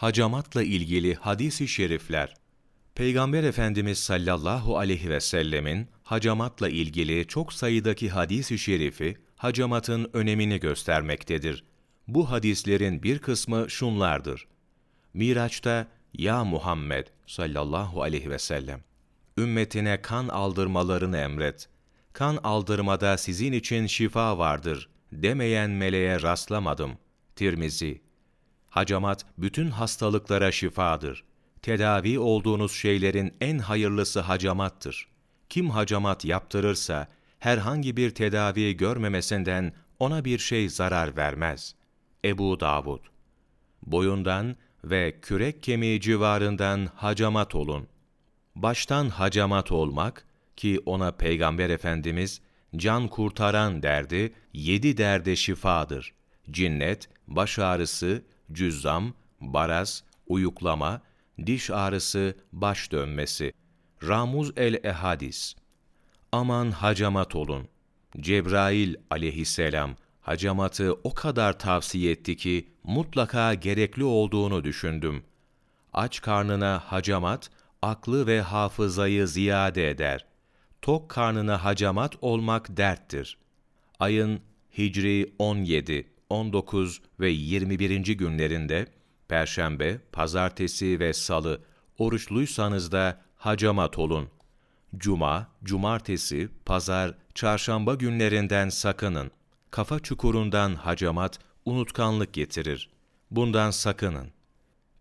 Hacamatla ilgili hadis-i şerifler Peygamber Efendimiz sallallahu aleyhi ve sellemin hacamatla ilgili çok sayıdaki hadis-i şerifi hacamatın önemini göstermektedir. Bu hadislerin bir kısmı şunlardır. Miraç'ta ya Muhammed sallallahu aleyhi ve sellem ümmetine kan aldırmalarını emret. Kan aldırmada sizin için şifa vardır demeyen meleğe rastlamadım. Tirmizi Hacamat bütün hastalıklara şifadır. Tedavi olduğunuz şeylerin en hayırlısı hacamattır. Kim hacamat yaptırırsa herhangi bir tedavi görmemesinden ona bir şey zarar vermez. Ebu Davud Boyundan ve kürek kemiği civarından hacamat olun. Baştan hacamat olmak ki ona Peygamber Efendimiz can kurtaran derdi, yedi derde şifadır. Cinnet, baş ağrısı, cüzzam, baraz, uyuklama, diş ağrısı, baş dönmesi. Ramuz el-Ehadis Aman hacamat olun. Cebrail aleyhisselam hacamatı o kadar tavsiye etti ki mutlaka gerekli olduğunu düşündüm. Aç karnına hacamat, aklı ve hafızayı ziyade eder. Tok karnına hacamat olmak derttir. Ayın Hicri 17, 19 ve 21. günlerinde, Perşembe, Pazartesi ve Salı, oruçluysanız da hacamat olun. Cuma, Cumartesi, Pazar, Çarşamba günlerinden sakının. Kafa çukurundan hacamat, unutkanlık getirir. Bundan sakının.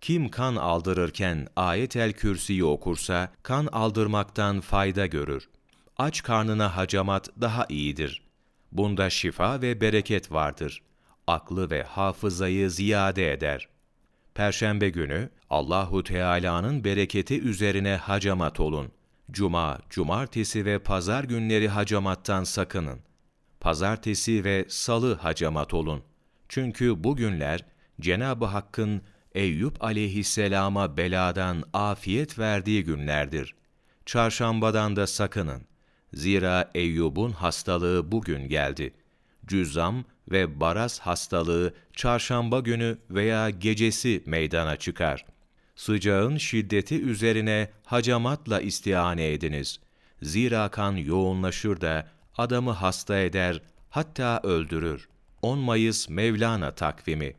Kim kan aldırırken ayet-el kürsiyi okursa, kan aldırmaktan fayda görür. Aç karnına hacamat daha iyidir. Bunda şifa ve bereket vardır. Aklı ve hafızayı ziyade eder. Perşembe günü Allahu Teala'nın bereketi üzerine hacamat olun. Cuma, cumartesi ve pazar günleri hacamattan sakının. Pazartesi ve salı hacamat olun. Çünkü bu günler Cenab-ı Hakk'ın Eyüp aleyhisselama beladan afiyet verdiği günlerdir. Çarşambadan da sakının. Zira Eyyub'un hastalığı bugün geldi. Cüzzam ve baras hastalığı çarşamba günü veya gecesi meydana çıkar. Sıcağın şiddeti üzerine hacamatla istihane ediniz. Zira kan yoğunlaşır da adamı hasta eder, hatta öldürür. 10 Mayıs Mevlana takvimi